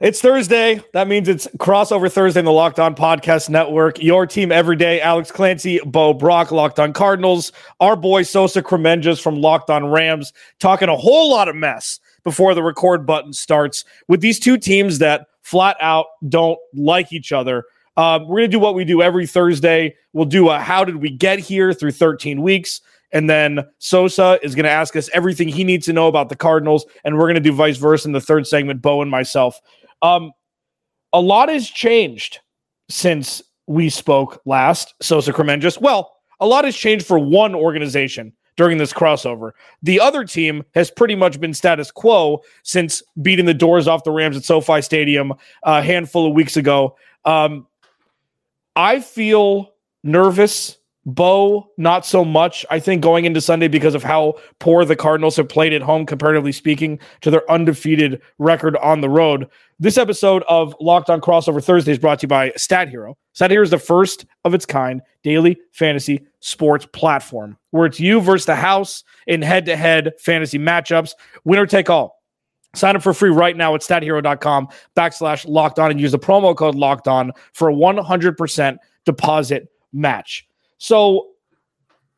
It's Thursday. That means it's crossover Thursday in the Locked On Podcast Network. Your team every day. Alex Clancy, Bo Brock, Locked On Cardinals. Our boy Sosa Kremenjas from Locked On Rams talking a whole lot of mess before the record button starts with these two teams that flat out don't like each other. Um, we're going to do what we do every Thursday. We'll do a How Did We Get Here through 13 weeks. And then Sosa is going to ask us everything he needs to know about the Cardinals. And we're going to do vice versa in the third segment, Bo and myself. Um, a lot has changed since we spoke last, Sosa Kremenjas. Well, a lot has changed for one organization during this crossover. The other team has pretty much been status quo since beating the doors off the Rams at SoFi Stadium a handful of weeks ago. Um, I feel nervous Bo, not so much, I think, going into Sunday because of how poor the Cardinals have played at home, comparatively speaking, to their undefeated record on the road. This episode of Locked On Crossover Thursday is brought to you by Stat Hero. Stat Hero is the first of its kind daily fantasy sports platform where it's you versus the house in head to head fantasy matchups, winner take all. Sign up for free right now at stathero.com backslash locked on and use the promo code locked on for a 100% deposit match. So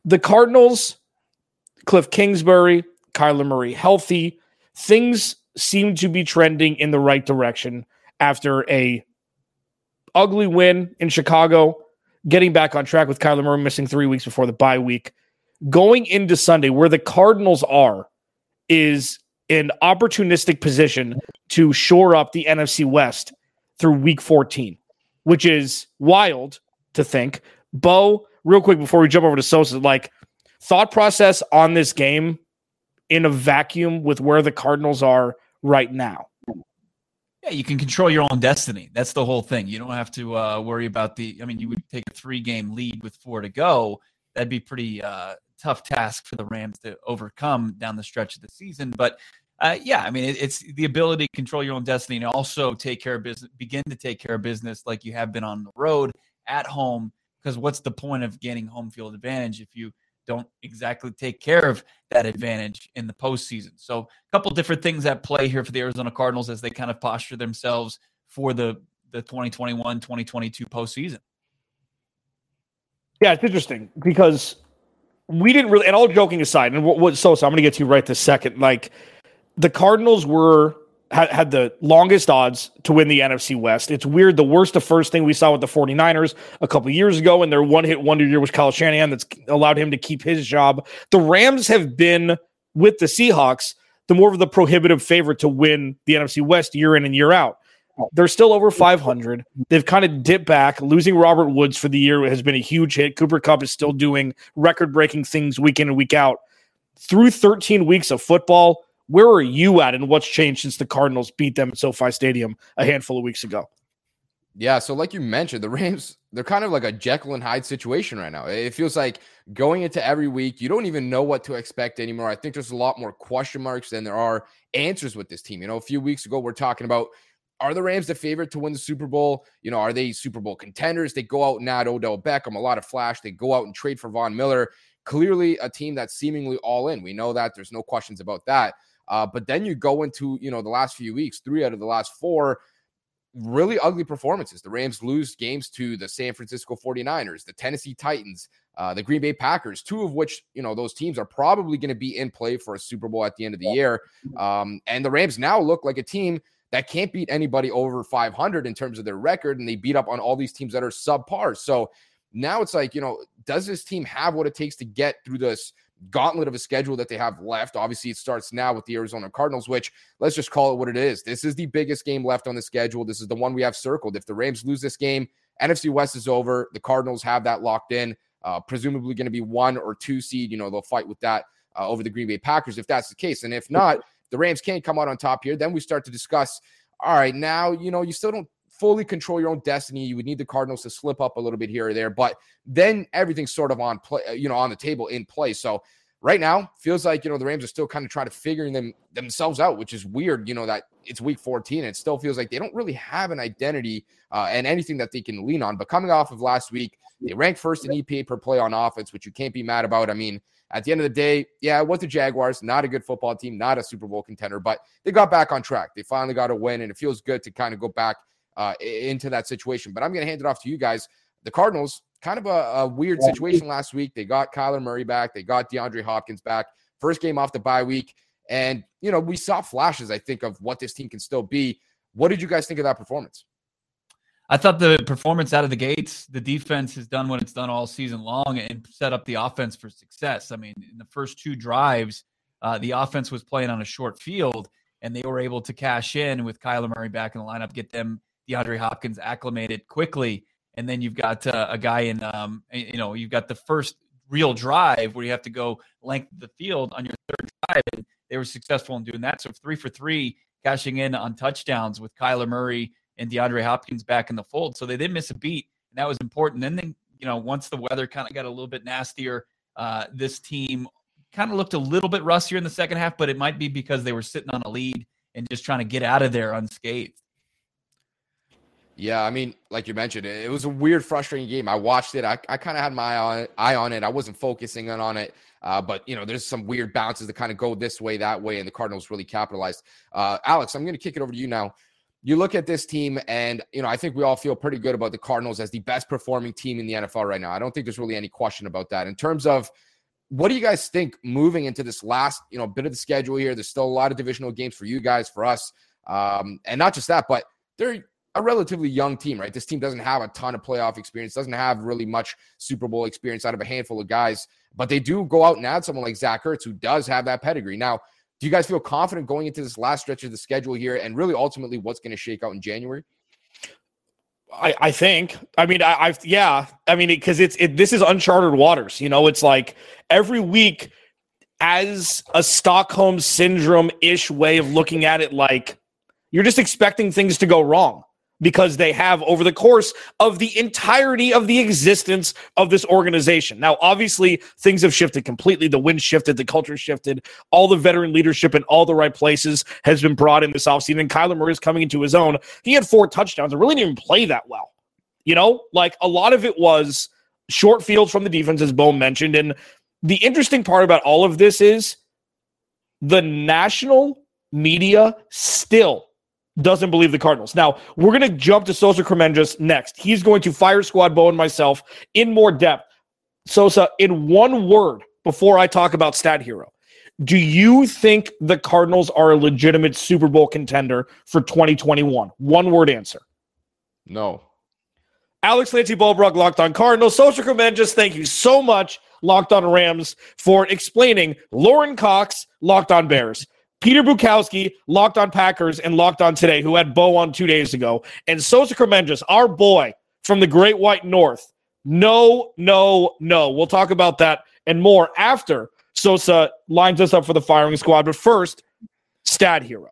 the Cardinals, Kliff Kingsbury, Kyler Murray healthy, things seem to be trending in the right direction after a ugly win in Chicago, getting back on track with Kyler Murray missing three weeks before the bye week. Going into Sunday, where the Cardinals are, is an opportunistic position to shore up the NFC West through week 14, which is wild to think. Bo, real quick before we jump over to Sosa, like thought process on this game in a vacuum with where the Cardinals are right now. Yeah, you can control your own destiny. That's the whole thing. You don't have to uh, worry about the. I mean, you would take a three-game lead with four to go. That'd be pretty uh, tough task for the Rams to overcome down the stretch of the season. But uh, yeah, I mean, it, it's the ability to control your own destiny and also take care of business, begin to take care of business like you have been on the road at home because what's the point of gaining home field advantage if you don't exactly take care of that advantage in the postseason? So, a couple different things at play here for the Arizona Cardinals as they kind of posture themselves for the the 2021 2022 postseason. Yeah, it's interesting because we didn't really, and all joking aside, and what, what so, so I'm going to get to you right this second. Like the Cardinals were had, had the longest odds to win the NFC West. It's weird. The worst, the first thing we saw with the 49ers a couple years ago in their one hit wonder year was Kyle Shanahan that's allowed him to keep his job. The Rams have been with the Seahawks the more of the prohibitive favorite to win the NFC West year in and year out. They're still over 500. They've kind of dipped back. Losing Robert Woods for the year has been a huge hit. Cooper Kupp is still doing record breaking things week in and week out. Through 13 weeks of football, where are you at and what's changed since the Cardinals beat them at SoFi Stadium a handful of weeks ago? Yeah, so like you mentioned, the Rams, they're kind of like a Jekyll and Hyde situation right now. It feels like going into every week, you don't even know what to expect anymore. I think there's a lot more question marks than there are answers with this team. You know, a few weeks ago, we're talking about are the Rams the favorite to win the Super Bowl? You know, are they Super Bowl contenders? They go out and add Odell Beckham, a lot of flash. They go out and trade for Von Miller. Clearly, a team that's seemingly all in. We know that. There's no questions about that. Uh, but then you go into, you know, the last few weeks, three out of the last four really ugly performances. The Rams lose games to the San Francisco 49ers, the Tennessee Titans, uh, the Green Bay Packers, two of which, you know, those teams are probably going to be in play for a Super Bowl at the end of the year. Um, and the Rams now look like a team that can't beat anybody over 500 in terms of their record. And they beat up on all these teams that are subpar. So now it's like, you know, does this team have what it takes to get through this? Gauntlet of a schedule that they have left. Obviously, it starts now with the Arizona Cardinals, which let's just call it what it is. This is the biggest game left on the schedule. This is the one we have circled. If the Rams lose this game, NFC West is over. The Cardinals have that locked in. Uh, presumably going to be one or two seed. You know, they'll fight with that uh, over the Green Bay Packers if that's the case. And if not, the Rams can't come out on top here. Then we start to discuss. All right, now you know you still don't fully control your own destiny. You would need the Cardinals to slip up a little bit here or there, but then everything's sort of on play, you know, on the table in play. So right now, feels like you know the Rams are still kind of trying to figure them themselves out, which is weird. You know that it's Week 14, and it still feels like they don't really have an identity uh, and anything that they can lean on. But coming off of last week, they ranked first in EPA per play on offense, which you can't be mad about. I mean, at the end of the day, yeah, it was the Jaguars, not a good football team, not a Super Bowl contender, but they got back on track. They finally got a win, and it feels good to kind of go back uh, into that situation. But I'm going to hand it off to you guys. The Cardinals, kind of a, a weird situation last week. They got Kyler Murray back, they got DeAndre Hopkins back. First game off the bye week. And, you know, we saw flashes, I think, of what this team can still be. What did you guys think of that performance? I thought the performance out of the gates, the defense has done what it's done all season long and set up the offense for success. I mean, in the first two drives, uh, the offense was playing on a short field, and they were able to cash in with Kyler Murray back in the lineup, get them DeAndre Hopkins acclimated quickly, and then you've got uh, a guy in, um, you know, you've got the first real drive where you have to go length of the field on your third drive, and they were successful in doing that. So three for three, cashing in on touchdowns with Kyler Murray and DeAndre Hopkins back in the fold. So they didn't miss a beat, and that was important. Then they, you know, once the weather kind of got a little bit nastier, uh, this team kind of looked a little bit rustier in the second half, but it might be because they were sitting on a lead and just trying to get out of there unscathed. Yeah, I mean, like you mentioned, it was a weird, frustrating game. I watched it. I, I kind of had my eye on, it. I wasn't focusing on it. Uh, but you know, there's some weird bounces that kind of go this way, that way, and the Cardinals really capitalized. Uh, Alex, I'm going to kick it over to you now you look at this team, and you know, I think we all feel pretty good about the Cardinals as the best performing team in the NFL right now. I don't think there's really any question about that. In terms of what do you guys think moving into this last, you know, bit of the schedule here? There's still a lot of divisional games for you guys, for us, um, and not just that, but they're a relatively young team, right? This team doesn't have a ton of playoff experience, doesn't have really much Super Bowl experience out of a handful of guys, but they do go out and add someone like Zach Ertz who does have that pedigree. Now, do you guys feel confident going into this last stretch of the schedule here and really ultimately what's going to shake out in January? I, I think. I mean, I, have yeah. I mean, because it's it, this is uncharted waters. You know, it's like every week, as a Stockholm syndrome ish way of looking at it, like you're just expecting things to go wrong because they have over the course of the entirety of the existence of this organization. Now, obviously, things have shifted completely. The wind shifted, the culture shifted, all the veteran leadership in all the right places has been brought in this offseason. And Kyler Murray is coming into his own. He had four touchdowns and really didn't even play that well. You know, like a lot of it was short fields from the defense, as Bo mentioned. And the interesting part about all of this is the national media still doesn't believe the Cardinals. Now, we're going to jump to Sosa Kremenjas next. He's going to fire squad Bo and myself in more depth. Sosa, in one word, before I talk about Stat Hero, do you think the Cardinals are a legitimate Super Bowl contender for 2021? One word answer. No. Alex Clancy Bo Brock, Locked on Cardinals. Sosa Kremenjas, thank you so much, Locked on Rams, for explaining Lauren Cox, Locked on Bears. Peter Bukowski, Locked on Packers, and Locked on Today, who had Bo on two days ago, and Sosa Kremenjas, our boy from the Great White North. No, no, no. We'll talk about that and more after Sosa lines us up for the firing squad. But first, Stat Hero.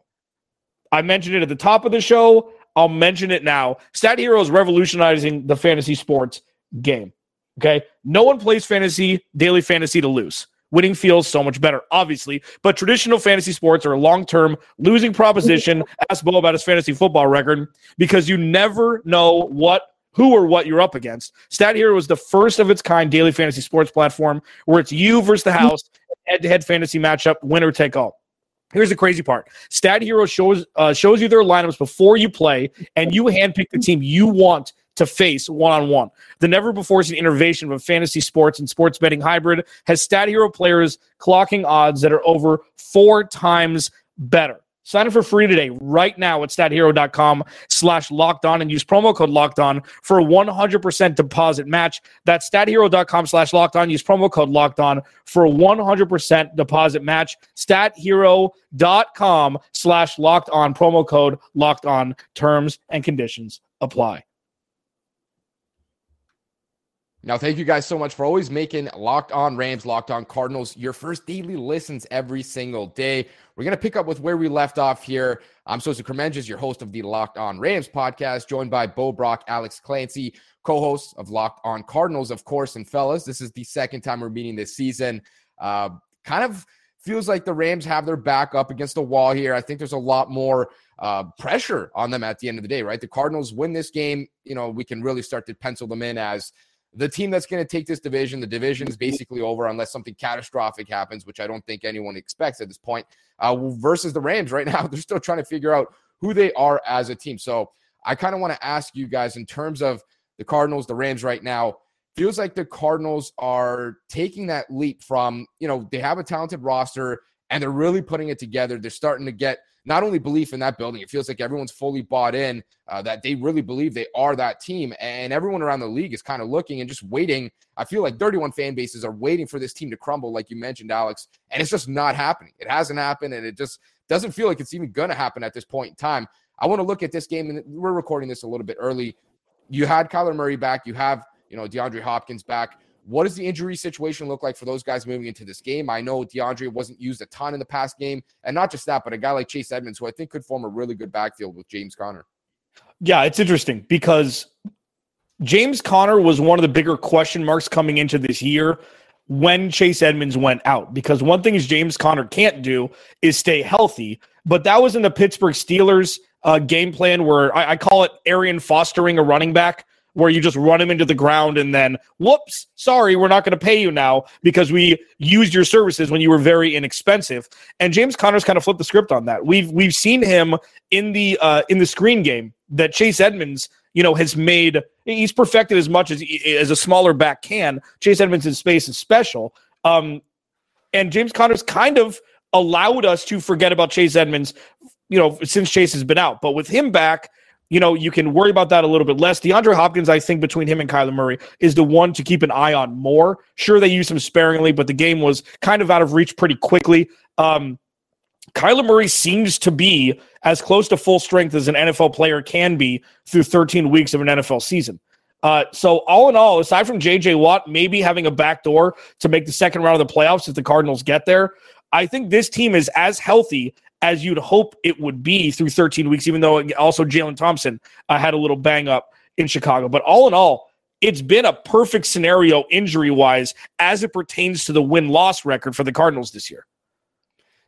I mentioned it at the top of the show. I'll mention it now. Stat Hero is revolutionizing the fantasy sports game. Okay. No one plays fantasy, daily fantasy to lose. Winning feels so much better, obviously. But traditional fantasy sports are a long term losing proposition. Ask Bo about his fantasy football record because you never know what who or what you're up against. Stat Hero was the first of its kind daily fantasy sports platform where it's you versus the house, head to head fantasy matchup, winner take all. Here's the crazy part: Stat Hero shows uh, shows you their lineups before you play, and you handpick the team you want to face one on one. The never before seen innovation of a fantasy sports and sports betting hybrid has Stat Hero players clocking odds that are over four times better. Sign up for free today, right now at stathero.com slash locked on and use promo code locked on for a 100% deposit match. That's stathero.com slash locked on. Use promo code locked on for a 100% deposit match. Stathero.com slash locked on, promo code locked on. Terms and conditions apply. Now, thank you guys so much for always making Locked On Rams, Locked On Cardinals your first daily listens every single day. We're going to pick up with where we left off here. I'm Sosa Kremenjas, your host of the Locked On Rams podcast, joined by Bo Brock, Alex Clancy, co host of Locked On Cardinals, of course. And fellas, this is the second time we're meeting this season. Uh, kind of feels like the Rams have their back up against the wall here. I think there's a lot more uh, pressure on them at the end of the day, right? The Cardinals win this game. You know, we can really start to pencil them in as the team that's going to take this division. The division is basically over unless something catastrophic happens, which I don't think anyone expects at this point. Uh, versus the Rams right now, they're still trying to figure out who they are as a team. So I kind of want to ask you guys in terms of the Cardinals, the Rams right now. Feels like the Cardinals are taking that leap from, you know, they have a talented roster and they're really putting it together. They're starting to get not only belief in that building, it feels like everyone's fully bought in uh, that they really believe they are that team. And everyone around the league is kind of looking and just waiting. I feel like 31 fan bases are waiting for this team to crumble, like you mentioned, Alex. And it's just not happening. It hasn't happened. And it just doesn't feel like it's even going to happen at this point in time. I want to look at this game, and we're recording this a little bit early. You had Kyler Murray back. You have, you know, DeAndre Hopkins back. What does the injury situation look like for those guys moving into this game? I know DeAndre wasn't used a ton in the past game, and not just that, but a guy like Chase Edmonds, who I think could form a really good backfield with James Conner. Yeah, it's interesting because James Conner was one of the bigger question marks coming into this year when Chase Edmonds went out. Because one thing is James Conner can't do is stay healthy, but that was in the Pittsburgh Steelers uh, game plan where I, I call it Arian fostering a running back where you just run him into the ground and then whoops sorry we're not going to pay you now because we used your services when you were very inexpensive. And james conner's kind of flipped the script on that. We've we've seen him in the uh in the screen game that chase edmonds you know has made he's perfected as much as as a smaller back can. Chase edmonds in space is special. Um and james conner's kind of allowed us to forget about chase edmonds you know since chase has been out. But with him back you know, you can worry about that a little bit less. DeAndre Hopkins, I think, between him and Kyler Murray, is the one to keep an eye on more. Sure, they used him sparingly, but the game was kind of out of reach pretty quickly. Um, Kyler Murray seems to be as close to full strength as an NFL player can be through 13 weeks of an NFL season. Uh, so all in all, aside from JJ Watt maybe having a back door to make the second round of the playoffs if the Cardinals get there, I think this team is as healthy as you'd hope it would be through 13 weeks, even though also Jalen Thompson uh, had a little bang up in Chicago. But all in all, it's been a perfect scenario injury wise as it pertains to the win loss record for the Cardinals this year.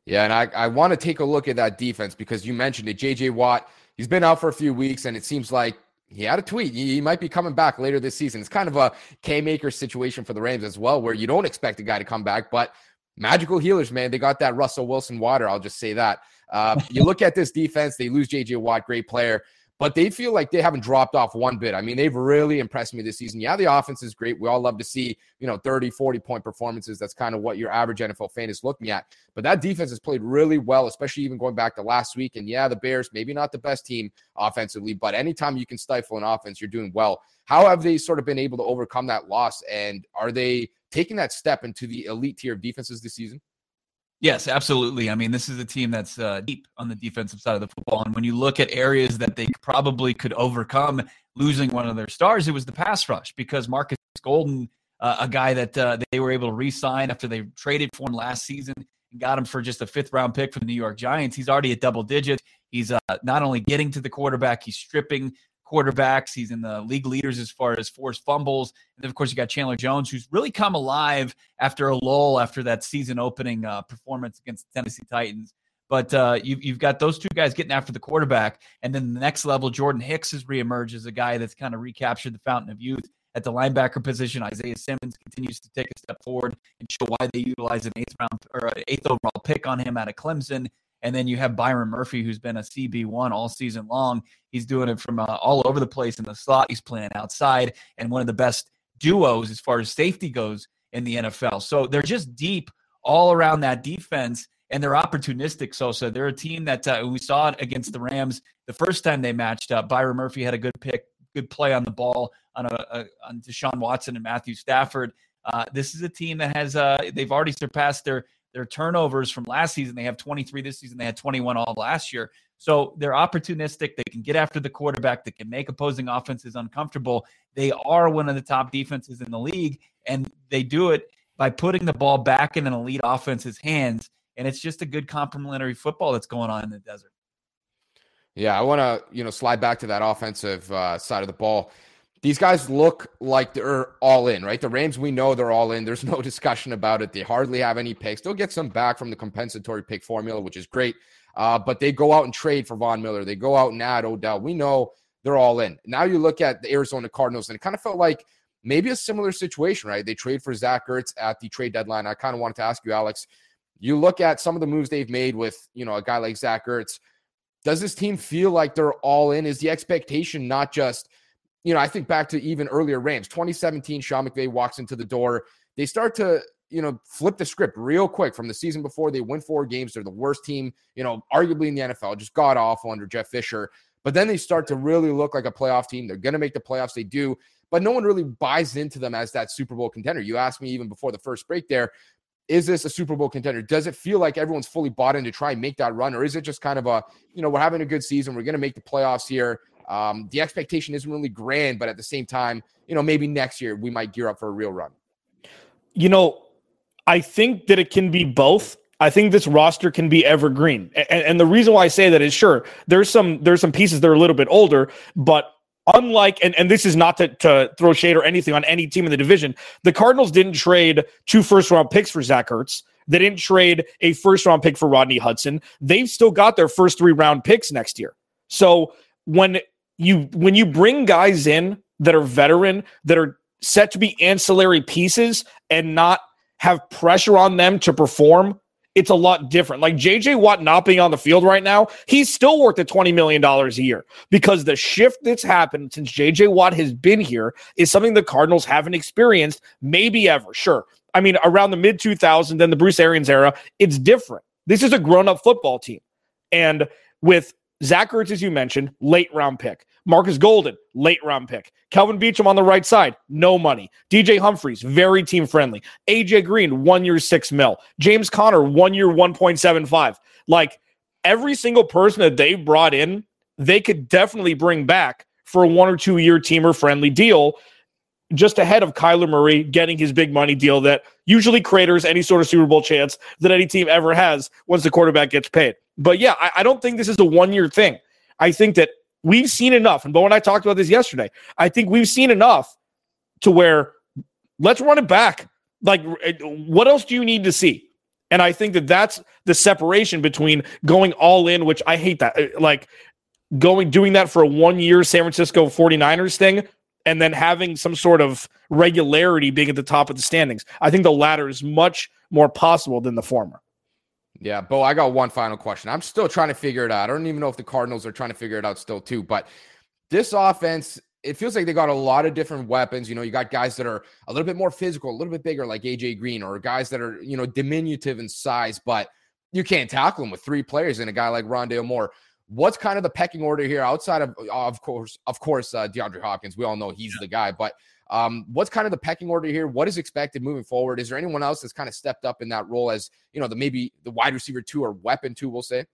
Yeah, and I, I want to take a look at that defense because you mentioned it. JJ Watt, he's been out for a few weeks, and it seems like he had a tweet. He might be coming back later this season. It's kind of a Cam Akers situation for the Rams as well, where you don't expect a guy to come back, but magical healers, man. They got that Russell Wilson water. I'll just say that. Uh, you look at this defense, they lose JJ Watt, great player, but they feel like they haven't dropped off one bit. I mean, they've really impressed me this season. Yeah, the offense is great. We all love to see, you know, 30, 40 point performances. That's kind of what your average NFL fan is looking at. But that defense has played really well, especially even going back to last week. And yeah, the Bears, maybe not the best team offensively, but anytime you can stifle an offense, you're doing well. How have they sort of been able to overcome that loss? And are they taking that step into the elite tier of defenses this season? Yes, absolutely. I mean, this is a team that's uh, deep on the defensive side of the football. And when you look at areas that they probably could overcome losing one of their stars, it was the pass rush because Markus Golden, uh, a guy that uh, they were able to re sign after they traded for him last season and got him for just a fifth round pick from the New York Giants. He's already a double digit. He's uh, not only getting to the quarterback, he's stripping quarterbacks. He's in the league leaders as far as forced fumbles. And then, of course, you got Chandler Jones, who's really come alive after a lull after that season opening uh, performance against the Tennessee Titans. But uh, you, you've got those two guys getting after the quarterback. And then the next level, Jordan Hicks has reemerged as a guy that's kind of recaptured the fountain of youth at the linebacker position. Isaiah Simmons continues to take a step forward and show why they utilize an eighth round or eighth overall pick on him out of Clemson. And then you have Byron Murphy, who's been a CB1 all season long. He's doing it from uh, all over the place in the slot. He's playing outside and one of the best duos as far as safety goes in the NFL. So they're just deep all around that defense and they're opportunistic. So, so they're a team that uh, we saw it against the Rams the first time they matched up. Byron Murphy had a good pick, good play on the ball on a, a on Deshaun Watson and Matthew Stafford. Uh, this is a team that has uh, they've already surpassed their their turnovers from last season. They have 23 this season. They had 21 all last year. So they're opportunistic. They can get after the quarterback. They can make opposing offenses uncomfortable. They are one of the top defenses in the league, and they do it by putting the ball back in an elite offense's hands. And it's just a good complementary football that's going on in the desert. Yeah, I want to you know slide back to that offensive uh, side of the ball these guys look like they're all in, right? The Rams, we know they're all in. There's no discussion about it. They hardly have any picks. They'll get some back from the compensatory pick formula, which is great. Uh, but they go out and trade for Von Miller. They go out and add Odell. We know they're all in. Now you look at the Arizona Cardinals, and it kind of felt like maybe a similar situation, right? They trade for Zach Ertz at the trade deadline. I kind of wanted to ask you, Alex. You look at some of the moves they've made with, you know, a guy like Zach Ertz. Does this team feel like they're all in? Is the expectation not just, you know, I think back to even earlier Rams, 2017, Sean McVay walks into the door. They start to, you know, flip the script real quick from the season before. They win four games. They're the worst team, you know, arguably in the NFL, just god awful under Jeff Fisher. But then they start to really look like a playoff team. They're going to make the playoffs. They do but no one really buys into them as that Super Bowl contender. You asked me even before the first break there, is this a Super Bowl contender? Does it feel like everyone's fully bought in to try and make that run? Or is it just kind of a, you know, we're having a good season. We're going to make the playoffs here. Um, the expectation isn't really grand, but at the same time, you know, maybe next year we might gear up for a real run. You know, I think that it can be both. I think this roster can be evergreen. And, and, the reason why I say that is sure, there's some there's some pieces that are a little bit older, but unlike and, and this is not to, to throw shade or anything on any team in the division the cardinals didn't trade two first round picks for zach ertz they didn't trade a first round pick for rodney hudson they've still got their first three round picks next year so when you when you bring guys in that are veteran that are set to be ancillary pieces and not have pressure on them to perform it's a lot different. Like JJ Watt not being on the field right now, he's still worth the $20 million a year because the shift that's happened since JJ Watt has been here is something the Cardinals haven't experienced, maybe ever. Sure. I mean, around the mid 2000s and the Bruce Arians era, it's different. This is a grown up football team. And with Zach Ertz, as you mentioned, late round pick. Markus Golden, late round pick. Kelvin Beachum on the right side, no money. DJ Humphries, very team friendly. AJ Green, one year, six mil. James Conner, one year, 1.75. Like every single person that they brought in, they could definitely bring back for a one or two year teamer friendly deal just ahead of Kyler Murray getting his big money deal that usually craters any sort of Super Bowl chance that any team ever has once the quarterback gets paid. But yeah, I, I don't think this is a one year thing. I think that we've seen enough. And Bo and I talked about this yesterday. I think we've seen enough to where let's run it back. Like, what else do you need to see? And I think that that's the separation between going all in, which I hate that, uh, like going, doing that for a one year San Francisco 49ers thing, and then having some sort of regularity being at the top of the standings. I think the latter is much more possible than the former. Yeah, Bo, I got one final question. I'm still trying to figure it out. I don't even know if the Cardinals are trying to figure it out still, too. But this offense, it feels like they got a lot of different weapons. You know, you got guys that are a little bit more physical, a little bit bigger, like AJ Green, or guys that are, you know, diminutive in size, but you can't tackle them with three players and a guy like Rondale Moore. What's kind of the pecking order here outside of, of course, of course, uh, DeAndre Hopkins? We all know he's yeah. the guy, but um, what's kind of the pecking order here? What is expected moving forward? Is there anyone else that's kind of stepped up in that role as you know the maybe the wide receiver two or weapon two? We'll say.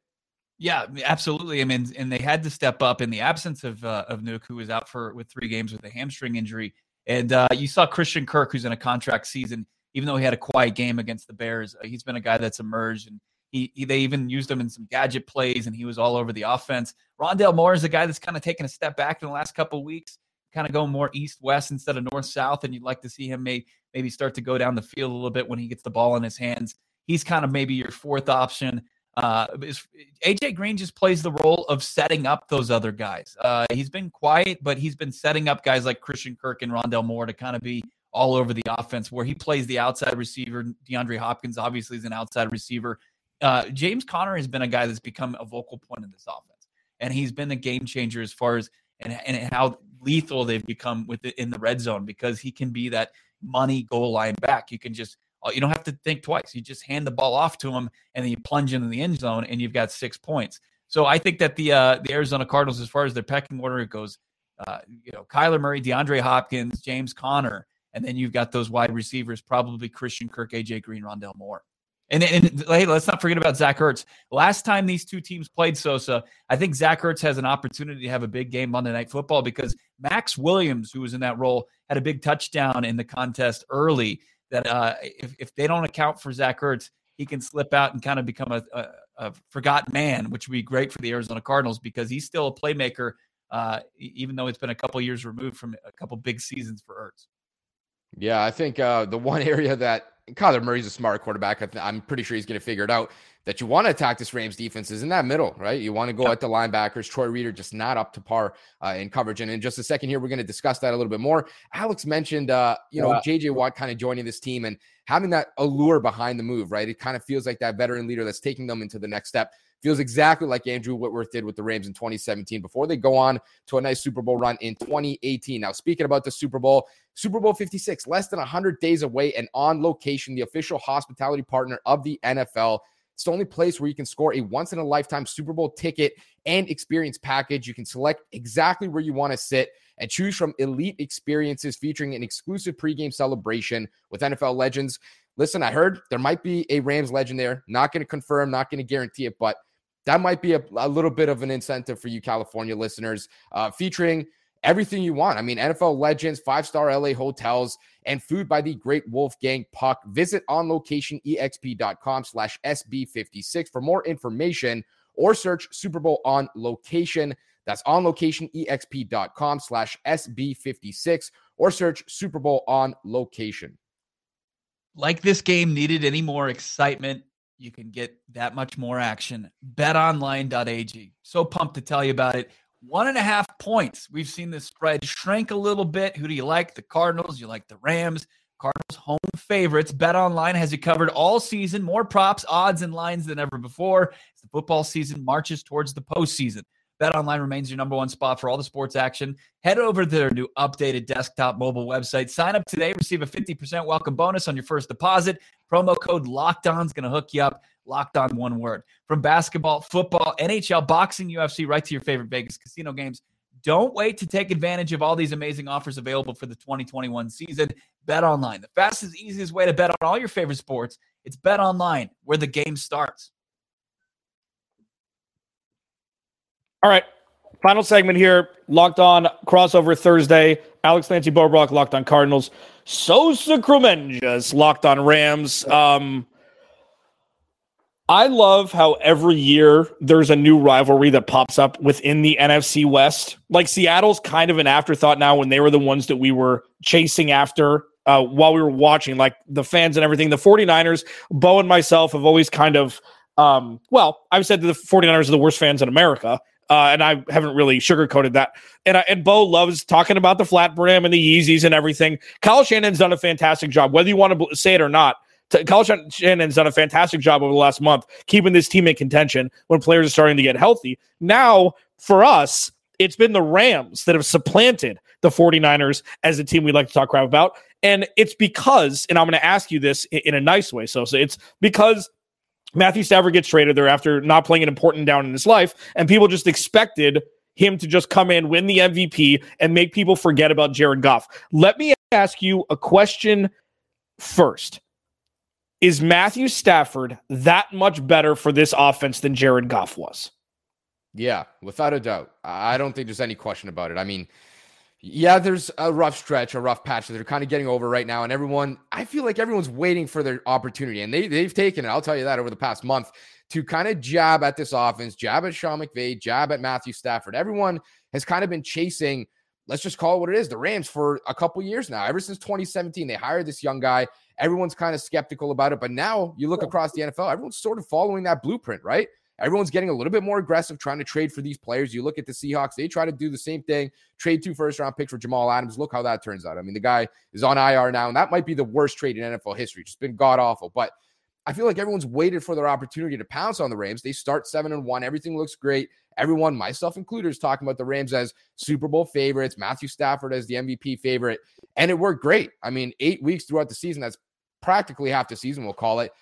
Yeah, absolutely. I mean, and they had to step up in the absence of uh, of Nuke, who was out for with three games with a hamstring injury, and uh, you saw Christian Kirk, who's in a contract season. Even though he had a quiet game against the Bears, uh, he's been a guy that's emerged, and he, he, they even used him in some gadget plays, and he was all over the offense. Rondale Moore is a guy that's kind of taken a step back in the last couple weeks kind of going more east west instead of north south, and you'd like to see him may, maybe start to go down the field a little bit when he gets the ball in his hands. He's kind of maybe your fourth option. Uh, AJ Green just plays the role of setting up those other guys. Uh, he's been quiet, but he's been setting up guys like Christian Kirk and Rondale Moore to kind of be all over the offense, where he plays the outside receiver. DeAndre Hopkins obviously is an outside receiver. Uh, James Conner has been a guy that's become a vocal point in this offense, and he's been a game changer as far as and, and how lethal they've become with it in the red zone because he can be that money goal line back. You can just uh, you don't have to think twice. You just hand the ball off to him and then you plunge into the end zone and you've got six points. So I think that the uh, the Arizona Cardinals, as far as their pecking order it goes, uh, you know, Kyler Murray, DeAndre Hopkins, James Conner, and then you've got those wide receivers, probably Christian Kirk, AJ Green, Rondale Moore. And, and hey, let's not forget about Zach Ertz. Last time these two teams played Sosa, I think Zach Ertz has an opportunity to have a big game Monday Night Football because Maxx Williams, who was in that role, had a big touchdown in the contest early. That uh, if, if they don't account for Zach Ertz, he can slip out and kind of become a, a, a, forgotten man, which would be great for the Arizona Cardinals because he's still a playmaker, uh, even though it's been a couple years removed from a couple big seasons for Ertz. Yeah, I think uh, the one area that Kyler Murray's a smart quarterback. I am pretty sure he's going to figure it out. That you want to attack this Rams defense is in that middle, right? You want to go yep. at the linebackers. Troy Reeder just not up to par uh, in coverage. And in just a second here, we're going to discuss that a little bit more. Alex mentioned, uh, you know, JJ Watt kind of joining this team and having that allure behind the move, right? It kind of feels like that veteran leader that's taking them into the next step. Feels exactly like Andrew Whitworth did with the Rams in 2017 before they go on to a nice Super Bowl run in 2018. Now, speaking about the Super Bowl, Super Bowl 56, less than 100 days away and on location, the official hospitality partner of the NFL. It's the only place where you can score a once in a lifetime Super Bowl ticket and experience package. You can select exactly where you want to sit and choose from elite experiences featuring an exclusive pregame celebration with NFL legends. Listen, I heard there might be a Rams legend there. Not going to confirm, not going to guarantee it, but that might be a, a little bit of an incentive for you, California listeners, uh, featuring everything you want. I mean, NFL legends, five star LA hotels, and food by the great Wolfgang Puck. Visit onlocationexp.com slash SB56 for more information or search Super Bowl on location. That's onlocationexp.com slash SB56 or search Super Bowl on location. Like this game needed any more excitement you can get that much more action. BetOnline.ag. So pumped to tell you about it. One and a half points. We've seen the spread shrink a little bit. Who do you like? The Cardinals? You like the Rams? Cardinals home favorites. BetOnline has you covered all season. More props, odds, and lines than ever before as the football season marches towards the postseason. BetOnline remains your number one spot for all the sports action. Head over to their new updated desktop mobile website. Sign up today, receive a 50% welcome bonus on your first deposit. Promo code Locked On is going to hook you up. Locked On, one word. From basketball, football, NHL, boxing, UFC, right to your favorite Vegas casino games. Don't wait to take advantage of all these amazing offers available for the 2021 season. Bet online, the fastest, easiest way to bet on all your favorite sports. It's Bet online, where the game starts. All right. Final segment here. Locked on crossover Thursday. Alex Clancy Bo Brock locked on Cardinals. Sosa Kremenjas locked on Rams. Um, I love how every year there's a new rivalry that pops up within the NFC West. Like Seattle's kind of an afterthought now when they were the ones that we were chasing after uh, while we were watching, like the fans and everything. The 49ers, Bo and myself have always kind of, um, well, I've said that the 49ers are the worst fans in America. Uh, and I haven't really sugarcoated that. And I, and Bo loves talking about the flat brim and the Yeezys and everything. Kyle Shanahan's done a fantastic job, whether you want to say it or not. Kyle Shanahan's done a fantastic job over the last month keeping this team in contention when players are starting to get healthy. Now, for us, it's been the Rams that have supplanted the 49ers as a team we like to talk crap about. And it's because, and I'm going to ask you this in, in a nice way. So, so it's because Matthew Stafford gets traded there after not playing an important down in his life, and people just expected him to just come in, win the MVP, and make people forget about Jared Goff. Let me ask you a question first. Is Matthew Stafford that much better for this offense than Jared Goff was? Yeah, without a doubt. I don't think there's any question about it. I mean, yeah, there's a rough stretch, a rough patch that they're kind of getting over right now. And everyone, I feel like everyone's waiting for their opportunity. And they, they've taken it, I'll tell you that, over the past month to kind of jab at this offense, jab at Sean McVay, jab at Matthew Stafford. Everyone has kind of been chasing, let's just call it what it is, the Rams for a couple years now. Ever since 2017, they hired this young guy. Everyone's kind of skeptical about it. But now you look across the NFL, everyone's sort of following that blueprint, right? Everyone's getting a little bit more aggressive trying to trade for these players. You look at the Seahawks, they try to do the same thing, trade two first round picks for Jamal Adams. Look how that turns out. I mean, the guy is on IR now, and that might be the worst trade in NFL history. Just been god awful. But I feel like everyone's waited for their opportunity to pounce on the Rams. They start seven and one. Everything looks great. Everyone, myself included, is talking about the Rams as Super Bowl favorites, Matthew Stafford as the MVP favorite. And it worked great. I mean, eight weeks throughout the season, that's practically half the season, we'll call it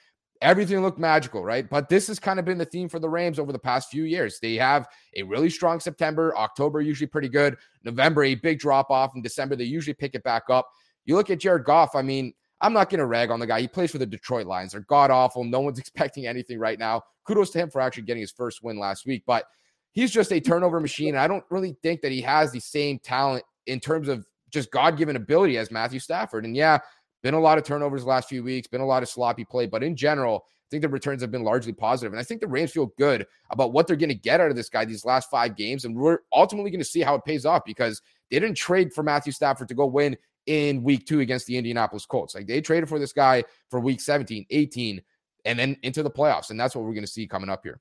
everything looked magical, right? But this has kind of been the theme for the Rams over the past few years. They have a really strong September, October usually pretty good, November a big drop off, in December they usually pick it back up. You look at Jared Goff, I mean, I'm not going to rag on the guy. He plays for the Detroit Lions. They're god awful. No one's expecting anything right now. Kudos to him for actually getting his first win last week, but he's just a turnover machine. I don't really think that he has the same talent in terms of just God given ability as Matthew Stafford. And yeah, been a lot of turnovers the last few weeks, been a lot of sloppy play, but in general, I think the returns have been largely positive. And I think the Rams feel good about what they're going to get out of this guy these last five games. And we're ultimately going to see how it pays off because they didn't trade for Matthew Stafford to go win in week two against the Indianapolis Colts. Like they traded for this guy for week 17, 18, and then into the playoffs. And that's what we're going to see coming up here.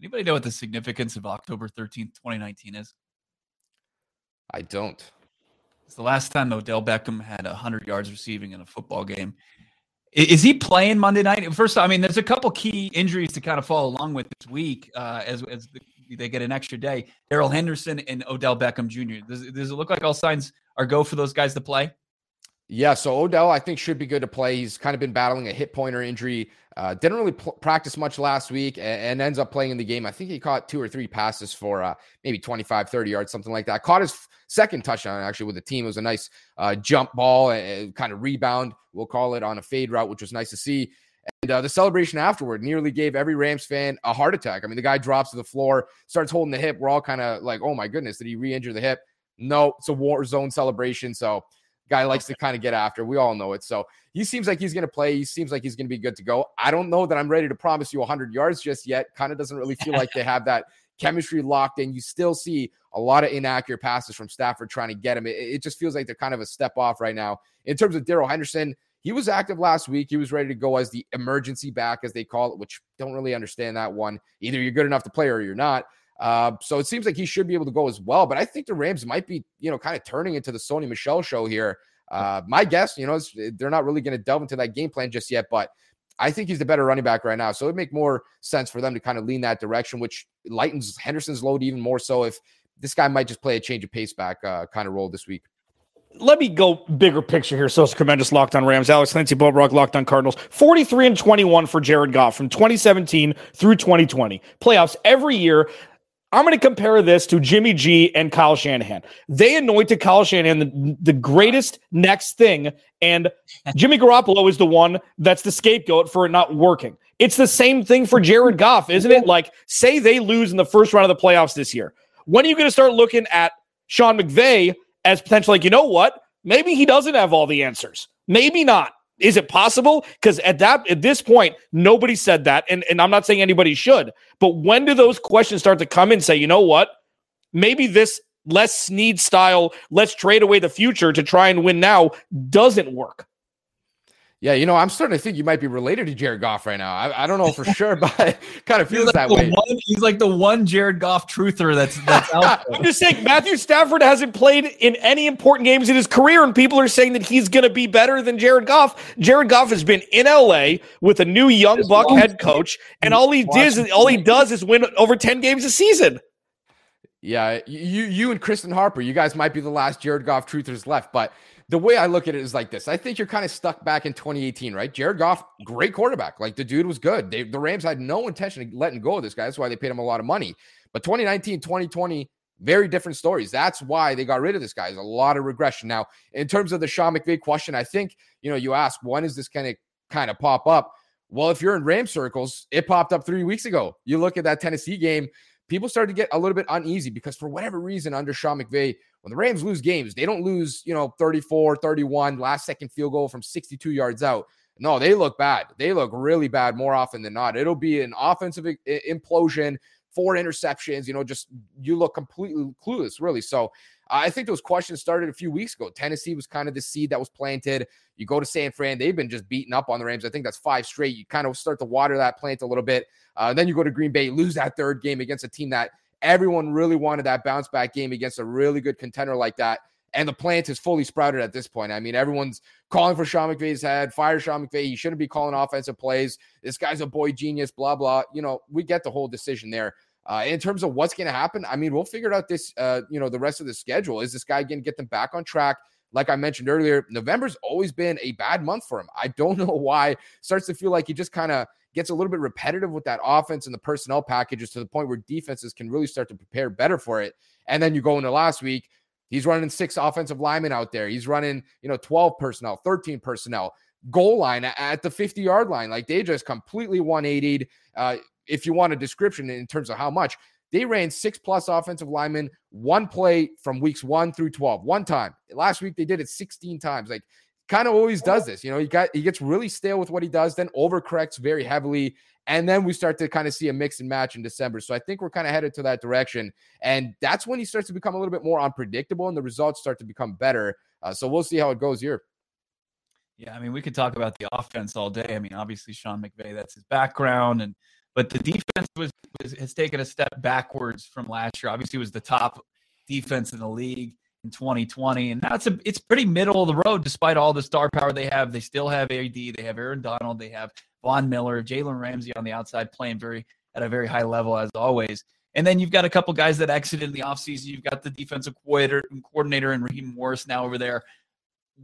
Anybody know what the significance of October 13th, 2019 is? I don't. It's the last time Odell Beckham had 100 yards receiving in a football game. Is he playing Monday night? First, I mean, there's a couple key injuries to kind of follow along with this week uh, as, as the, they get an extra day. Darrell Henderson and Odell Beckham Jr. Does, does it look like all signs are go for those guys to play? Yeah, so Odell, I think, should be good to play. He's kind of been battling a hip pointer injury. Uh, didn't really pl- practice much last week and, and, ends up playing in the game. I think he caught two or three passes for uh, maybe 25, 30 yards, something like that. Caught his f- second touchdown actually with the team. It was a nice uh, jump ball and kind of rebound, we'll call it, on a fade route, which was nice to see. And uh, the celebration afterward nearly gave every Rams fan a heart attack. I mean, the guy drops to the floor, starts holding the hip. We're all kind of like, oh my goodness, did he re injure the hip? No, it's a war zone celebration. So guy likes to kind of get after. We all know it. So he seems like he's going to play. He seems like he's going to be good to go. I don't know that I'm ready to promise you 100 yards just yet. Kind of doesn't really feel like they have that chemistry locked in. You still see a lot of inaccurate passes from Stafford trying to get him. It, it just feels like they're kind of a step off right now. In terms of Darrell Henderson, he was active last week. He was ready to go as the emergency back, as they call it, which don't really understand that one. Either you're good enough to play or you're not. Uh, so it seems like he should be able to go as well. But I think the Rams might be, you know, kind of turning into the Sony Michel show here. Uh, my guess, you know, they're not really going to delve into that game plan just yet, but I think he's the better running back right now. So it'd make more sense for them to kind of lean that direction, which lightens Henderson's load even more so if this guy might just play a change of pace back uh, kind of role this week let me go bigger picture here. Sosa Kremenjas locked on Rams. Alex Clancy, Bo Brock, locked on Cardinals. 43 and 21 for Jared Goff from 2017 through 2020. Playoffs every year. I'm going to compare this to Jimmy G and Kyle Shanahan. They anointed Kyle Shanahan the, the greatest next thing, and Jimmy Garoppolo is the one that's the scapegoat for it not working. It's the same thing for Jared Goff, isn't it? Like, say they lose in the first round of the playoffs this year. When are you going to start looking at Sean McVay as potentially like, you know what? Maybe he doesn't have all the answers. Maybe not. Is it possible? Because at that at this point, nobody said that, and, and I'm not saying anybody should. But when do those questions start to come in? Say, you know what? Maybe this Les Snead style, let's trade away the future to try and win now doesn't work. Yeah, you know, I'm starting to think you might be related to Jared Goff right now. I, I don't know for sure, but it kind of feels like that way. One, he's like the one Jared Goff truther that's that's out there. I'm just saying Matthew Stafford hasn't played in any important games in his career, and people are saying that he's going to be better than Jared Goff. Jared Goff has been in LA with a new young just buck head coach, and all he does is all he does is win over 10 games a season. Yeah, you you and Kristen Harper, you guys might be the last Jared Goff truthers left, but the way I look at it is like this. I think you're kind of stuck back in 2018, right? Jared Goff, great quarterback. Like the dude was good. They, the Rams had no intention of letting go of this guy. That's why they paid him a lot of money. But 2019, 2020, very different stories. That's why they got rid of this guy. There's a lot of regression. Now, in terms of the Sean McVay question, I think, you know, you ask, when is this kind of kind of pop up? Well, if you're in Ram circles, it popped up three weeks ago. You look at that Tennessee game, people started to get a little bit uneasy because for whatever reason, under Sean McVay, when the Rams lose games, they don't lose, you know, 34, 31, last second field goal from 62 yards out. No, they look bad. They look really bad more often than not. It'll be an offensive implosion, four interceptions, you know, just you look completely clueless, really. So I think those questions started a few weeks ago. Tennessee was kind of the seed that was planted. You go to San Fran, they've been just beating up on the Rams. I think that's five straight. You kind of start to water that plant a little bit. Uh, then you go to Green Bay, lose that third game against a team that Everyone really wanted that bounce back game against a really good contender like that. And the plant is fully sprouted at this point. I mean, everyone's calling for Sean McVay's head, fire Sean McVay. He shouldn't be calling offensive plays. This guy's a boy genius, blah, blah. You know, we get the whole decision there. Uh, in terms of what's going to happen, I mean, we'll figure out this, uh, you know, the rest of the schedule. Is this guy going to get them back on track? Like I mentioned earlier, November's always been a bad month for him. I don't know why. Starts to feel like he just kind of gets a little bit repetitive with that offense and the personnel packages to the point where defenses can really start to prepare better for it. And then you go into last week, he's running six offensive linemen out there. He's running, you know, 12 personnel, 13 personnel, goal line at the 50 yard line. Like they just completely 180 uh, if you want a description in terms of how much. They ran six plus offensive linemen, one play from weeks one through 12, one time. Last week, they did it 16 times. Like kind of always does this. You know, he got he gets really stale with what he does, then overcorrects very heavily. And then we start to kind of see a mix and match in December. So I think we're kind of headed to that direction. And that's when he starts to become a little bit more unpredictable and the results start to become better. Uh, so we'll see how it goes here. Yeah, I mean, we could talk about the offense all day. I mean, obviously Sean McVay, that's his background, and but the defense was, was has taken a step backwards from last year. Obviously, it was the top defense in the league in 2020, and it's a it's pretty middle of the road despite all the star power they have. They still have AD, they have Aaron Donald, they have Von Miller, Jalen Ramsey on the outside playing very at a very high level as always. And then you've got a couple guys that exited in the offseason. You've got the defensive coordinator, and coordinator and Raheem Morris now over there.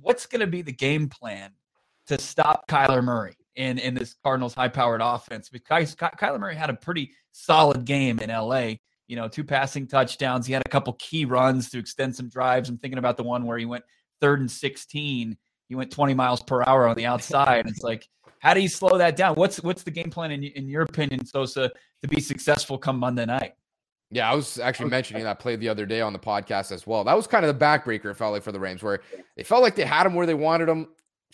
What's going to be the game plan to stop Kyler Murray in, in this Cardinals high powered offense? Because Kyler Murray had a pretty solid game in LA. You know, two passing touchdowns. He had a couple key runs to extend some drives. I'm thinking about the one where he went third and 16. He went 20 miles per hour on the outside. It's like, how do you slow that down? What's what's the game plan in, in your opinion, Sosa, to be successful come Monday night? Yeah, I was actually mentioning that play the other day on the podcast as well. That was kind of the backbreaker, it felt like, for the Rams, where they felt like they had him where they wanted him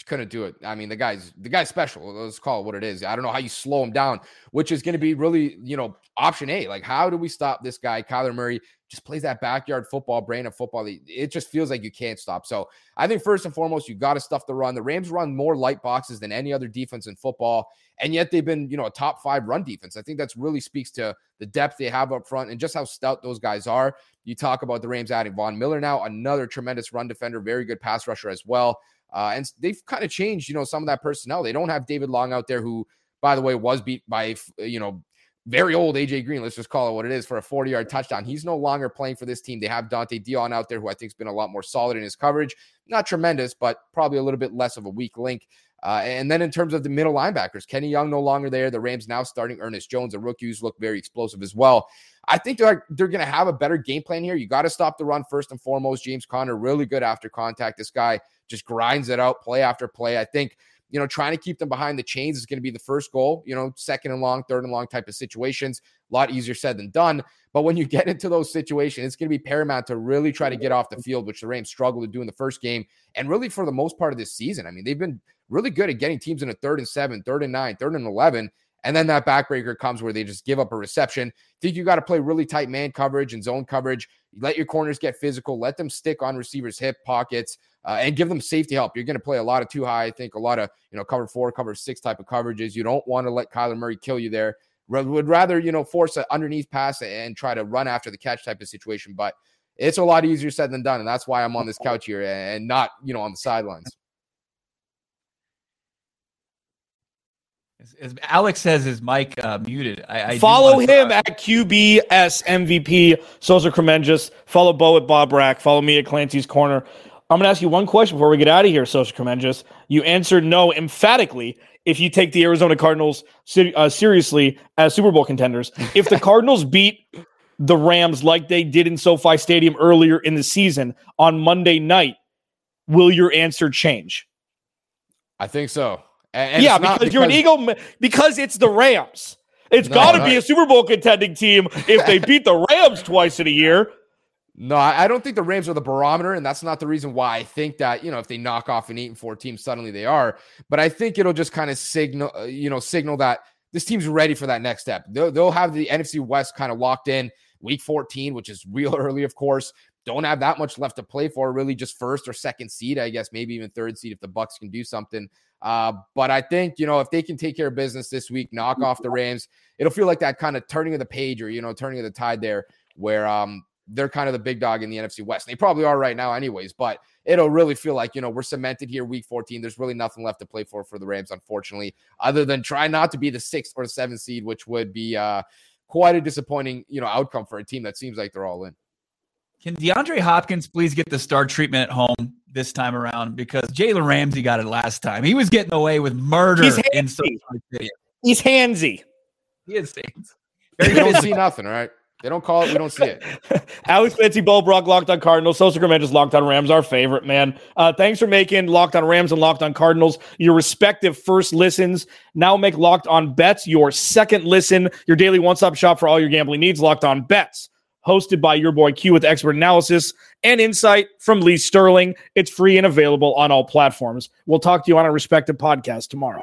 couldn't do it. I mean, the guy's the guy's special. Let's call it what it is. I don't know how you slow him down, which is going to be really, you know, option A. Like, how do we stop this guy? Kyler Murray just plays that backyard football, brain of football. It just feels like you can't stop. So I think first and foremost, you got to stuff the run. The Rams run more light boxes than any other defense in football, and yet they've been, you know, a top five run defense. I think that's really speaks to the depth they have up front and just how stout those guys are. You talk about the Rams adding Von Miller now, another tremendous run defender, very good pass rusher as well. Uh, and they've kind of changed, you know, some of that personnel. They don't have David Long out there, who, by the way, was beat by, you know, very old AJ Green. Let's just call it what it is for a 40 yard touchdown. He's no longer playing for this team. They have Dont'e Deayon out there, who I think has been a lot more solid in his coverage. Not tremendous, but probably a little bit less of a weak link. Uh, and then in terms of the middle linebackers, Kenny Young no longer there. The Rams now starting Ernest Jones, a rookie who's looked very explosive as well. I think they're they're going to have a better game plan here. You got to stop the run first and foremost. James Conner really good after contact. This guy just grinds it out play after play. I think, you know, trying to keep them behind the chains is going to be the first goal, you know, second and long, third and long type of situations. A lot easier said than done. But when you get into those situations, it's going to be paramount to really try to get off the field, which the Rams struggled to do in the first game. And really for the most part of this season, I mean, they've been really good at getting teams in a third and seven, third and nine, third and 11. And then that backbreaker comes where they just give up a reception. Think you got to play really tight man coverage and zone coverage. Let your corners get physical. Let them stick on receivers' hip pockets uh, and give them safety help. You're going to play a lot of two high. I think a lot of you know cover four, cover six type of coverages. You don't want to let Kyler Murray kill you there. Would rather you know force an underneath pass and try to run after the catch type of situation. But it's a lot easier said than done, and that's why I'm on this couch here and not you know on the sidelines. As Alex says, his mic uh, muted. I, I follow him at QBS MVP Sosa Kremenjas. Follow Bo at Bob Rack. Follow me at Clancy's Corner. I'm going to ask you one question before we get out of here, Sosa Kremenjas. You answered no emphatically if you take the Arizona Cardinals uh, seriously as Super Bowl contenders. If the Cardinals beat the Rams like they did in SoFi Stadium earlier in the season on Monday night, will your answer change? I think so. And yeah, because, because, you're an Eagle, because it's the Rams. It's no, got to no. be a Super Bowl contending team if they beat the Rams twice in a year. No, I don't think the Rams are the barometer, and that's not the reason why I think that you know if they knock off an eight and four team, suddenly they are. But I think it'll just kind of signal, uh, you know, signal that this team's ready for that next step. They'll, they'll have the NFC West kind of locked in week 14, which is real early, of course. Don't have that much left to play for, really, just first or second seed, I guess, maybe even third seed if the Bucs can do something. Uh, but I think, you know, if they can take care of business this week, knock off the Rams, it'll feel like that kind of turning of the page or, you know, turning of the tide there where um, they're kind of the big dog in the NFC West. They probably are right now, anyways, but it'll really feel like, you know, we're cemented here week 14. There's really nothing left to play for for the Rams, unfortunately, other than try not to be the sixth or seventh seed, which would be uh, quite a disappointing, you know, outcome for a team that seems like they're all in. Can DeAndre Hopkins please get the star treatment at home this time around? Because Jalen Ramsey got it last time. He was getting away with murder. He's handsy. He's handsy. He is handsy. You don't see nothing, right? They don't call it. We don't see it. Alex Clancy, Bo Brock, Locked on Cardinals. Social just Locked on Rams, our favorite, man. Uh, thanks for making Locked on Rams and Locked on Cardinals your respective first listens. Now make Locked on Bets your second listen, your daily one stop shop for all your gambling needs. Locked on Bets hosted by your boy Q with expert analysis and insight from Lee Sterling. It's free and available on all platforms. We'll talk to you on our respective podcast tomorrow.